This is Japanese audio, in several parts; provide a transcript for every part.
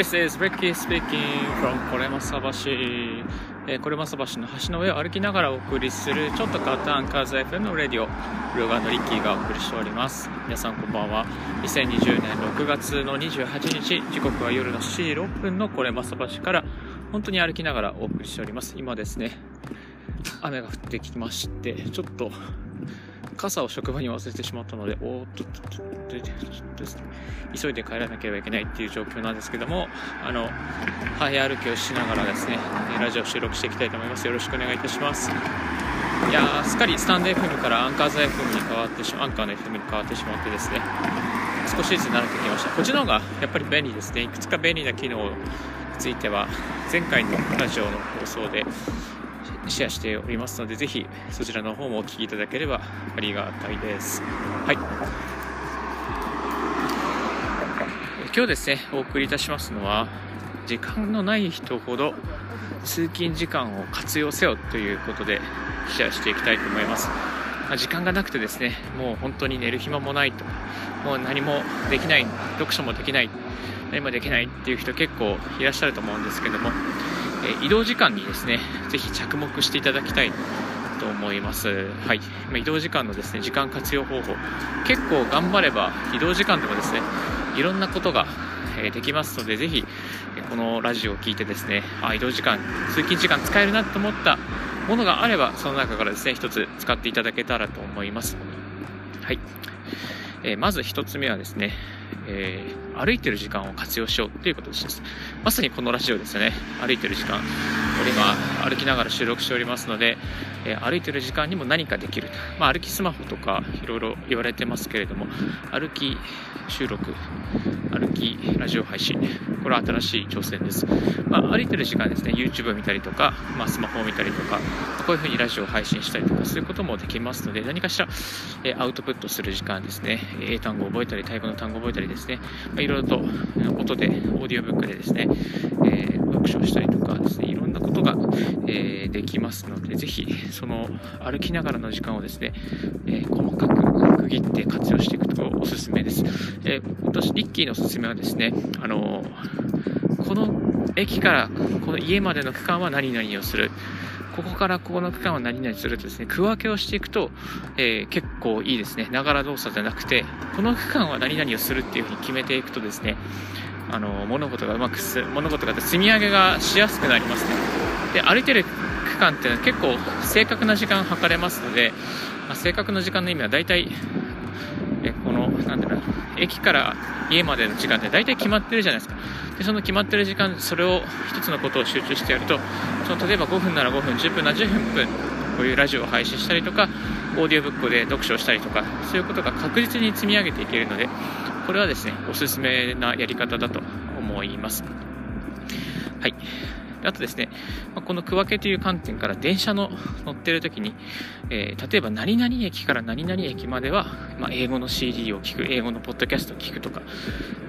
This is Ricky speaking from これまさ橋、えー、これまさ橋の橋の上を歩きながらお送りするちょっと変わったアンカーズ FM のレディオブロガーのリッキーがお送りしております。皆さんこんばんは。2020年6月の28日時刻は夜の7時6分のこれまさ橋から本当に歩きながらお送りしております。今ですね雨が降ってきましてちょっと傘を職場に忘れてしまったので、おっと、ちょっと、急いで帰らなければいけないっていう状況なんですけども、あの、早歩きをしながらですね、ラジオ収録していきたいと思います。よろしくお願いいたします。いやー、すっかりスタンド FM からアンカーズ FM に変わってしま、アンカーの FM に変わってしまってですね、少しずつ慣れてきました。こっちの方がやっぱり便利ですね。いくつか便利な機能については、前回のラジオの放送で、シェアしておりますので、ぜひそちらの方もお聞きいただければありがたいです。はい。今日ですね、お送りいたしますのは、時間のない人ほど通勤時間を活用せよということでシェアしていきたいと思います。ま時間がなくてですね、もう本当に寝る暇もないと、もう何もできない、読書もできない、何もできないっていう人結構いらっしゃると思うんですけども、え移動時間にですね、ぜひ着目していただきたいと思います。はい。ま移動時間のですね、時間活用方法。結構頑張れば移動時間でもですね、いろんなことができますので、ぜひ、このラジオを聞いてですね、あ、移動時間、通勤時間使えるなと思ったものがあれば、その中からですね、一つ使っていただけたらと思います。はい。えー、まず一つ目はですね、えー、歩いてる時間を活用しようということです。まさにこのラジオですよね。歩いてる時間。これ今、歩きながら収録しておりますので、えー、歩いてる時間にも何かできると。まあ、歩きスマホとかいろいろ言われてますけれども、歩き収録、歩きラジオ配信、これは新しい挑戦です。まあ、歩いてる時間ですね、YouTube 見たりとか、まあ、スマホを見たりとか、こういうふうにラジオを配信したりとか、そういうこともできますので、何かしら、えアウトプットする時間ですね、英単語を覚えたり、タイ語の単語を覚えたりですね、まあ、ろいろと音で、オーディオブックでですね、えー、読書したりとかですね、いろんなことが、えー、できますので、ぜひ、その歩きながらの時間をですね、えー、細かく区切って活用していくとおすすめです。え私、リッキーのおすすめはですね、あのこの駅からこの家までの区間は何々をする。ここからここの区間は何々するとですね、区分けをしていくと、えー、結構いいですね。ながら動作じゃなくて、この区間は何々をするっていうふうに決めていくとですね、あの、物事がうまくす、物事が積み上げがしやすくなりますね。で、歩いてる区間っていうのは結構正確な時間測れますので、まあ、正確な時間の意味は大体、えこの、なんだろう、駅から家までの時間って大体決まってるじゃないですか。で、その決まってる時間、それを1つのことを集中してやると、その例えば5分なら5分、10分なら10分、こういうラジオを配信したりとか、オーディオブックで読書をしたりとか、そういうことが確実に積み上げていけるので、これはですね、おすすめなやり方だと思います。はい。あとですね、この区分けという観点から電車の乗ってる時に、えー、例えば何々駅から何々駅までは、まあ、英語の CD を聞く、英語のポッドキャストを聞くとか、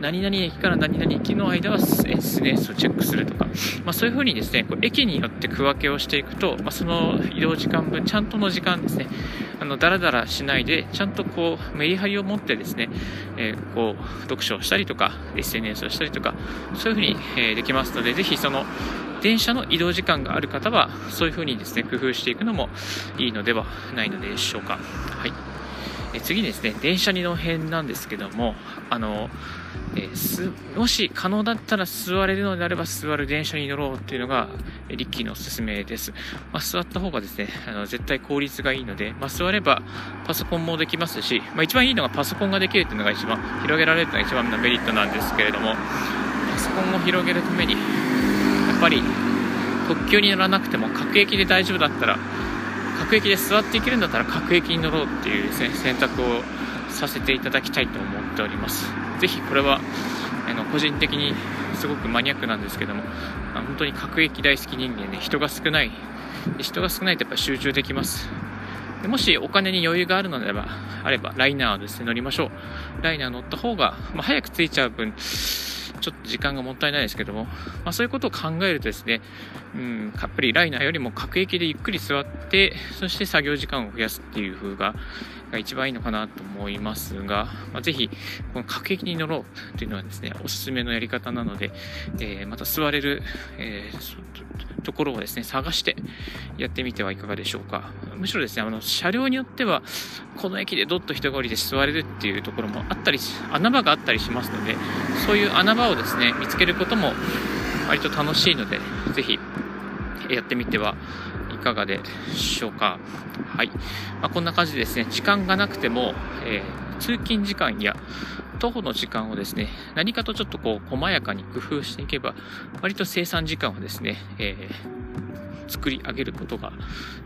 何々駅から何々駅の間は SNS をチェックするとか、まあ、そういうふうにですね、こう駅によって区分けをしていくと、まあ、その移動時間分、ちゃんとの時間ですね、あの、だらだらしないで、ちゃんとこう、メリハリを持ってですね、えー、こう、読書をしたりとか、SNS をしたりとか、そういうふうに、えー、できますので、ぜひその、電車の移動時間がある方は、そういう風にですね、工夫していくのもいいのではないのでしょうか。はい。え次にですね、電車にの辺なんですけども、あの、え、もし可能だったら座れるのであれば座る電車に乗ろうっていうのが、リッキーのおすすめです。まあ、座った方がですね、あの絶対効率がいいので、まあ、座ればパソコンもできますし、まあ、一番いいのがパソコンができるっていうのが一番、広げられるというのが一番のメリットなんですけれども、パソコンを広げるために、ぱり特急に乗らなくても各駅で大丈夫だったら各駅で座っていけるんだったら各駅に乗ろうっていうですね選択をさせていただきたいと思っております。ぜひこれはあの個人的にすごくマニアックなんですけども本当に各駅大好き人間で、ね、人が少ない人が少ないとやっぱ集中できます。でもしお金に余裕があるのであればあればライナーをですね乗りましょう。ライナー乗った方が、まあ、早く着いちゃう分ちょっと時間がもったいないですけども、まあ、そういうことを考えるとですね、うん、やっぱりライナーよりも各駅でゆっくり座って、そして作業時間を増やすっていう風が、が一番いいのかなと思いますが、まあ、ぜひ、この各駅に乗ろうというのはですね、おすすめのやり方なので、えー、また座れる、えー、ところをですね、探してやってみてはいかがでしょうか。むしろですね、あの、車両によっては、この駅でどっと人が降りて座れるっていうところもあったり、穴場があったりしますので、そういう穴場をですね、見つけることも割と楽しいので、ぜひやってみてはいかがでしょうか。はい。まあ、こんな感じでですね、時間がなくても、えー、通勤時間や徒歩の時間をですね、何かとちょっとこう、細やかに工夫していけば、割と生産時間をですね、えー、作り上げることが、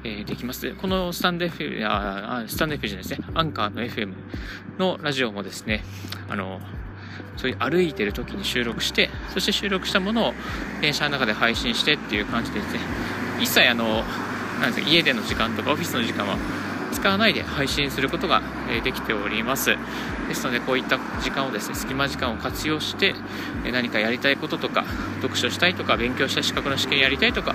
えー、できます。このスタンド FM、あスタンド FM じゃないですね、アンカーの FM のラジオもですね、あの、そういう歩いてる時に収録して、そして収録したものを電車の中で配信してっていう感じでですね、一切あの、なんですか、家での時間とかオフィスの時間は使わないで配信することができております。ですので、こういった時間をですね、隙間時間を活用して、何かやりたいこととか、読書したいとか、勉強した資格の試験やりたいとか、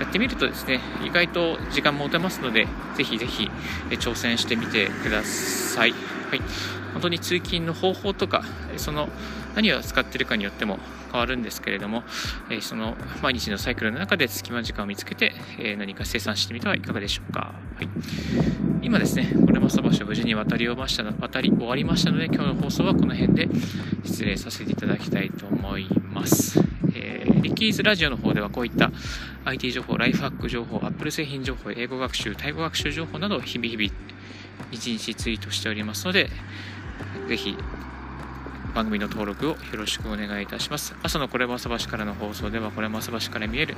やってみるとですね、意外と時間も持てますので、ぜひぜひ挑戦してみてください。はい。本当に通勤の方法とか、その何を使っているかによっても変わるんですけれども、えその毎日のサイクルの中で隙間時間を見つけて、え何か生産してみてはいかがでしょうか。はい、今ですね、これもそばしを無事に渡り終ました渡り終わりましたので、今日の放送はこの辺で失礼させていただきたいと思います。えー、リッキーズラジオの方ではこういった IT 情報、ライフハック情報、Apple 製品情報、英語学習、タイ語学習情報などを日々日々一日ツイートしておりますので、ぜひ番組の登録をよろしくお願いいたします。朝のこれも朝橋からの放送では、これも朝橋から見える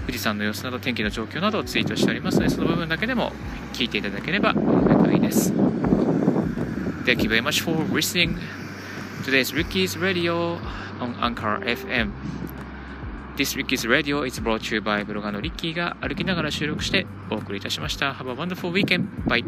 富士山の様子など天気の状況などをツイートしておりますので、その部分だけでも聞いていただければ幸いです。Thank you very much for listening today's Ricky's Radio on Anchor FM. This Ricky's Radio is brought to you by ブロガーのリッキーが歩きながら収録してお送りいたしました。Have a wonderful weekend. Bye.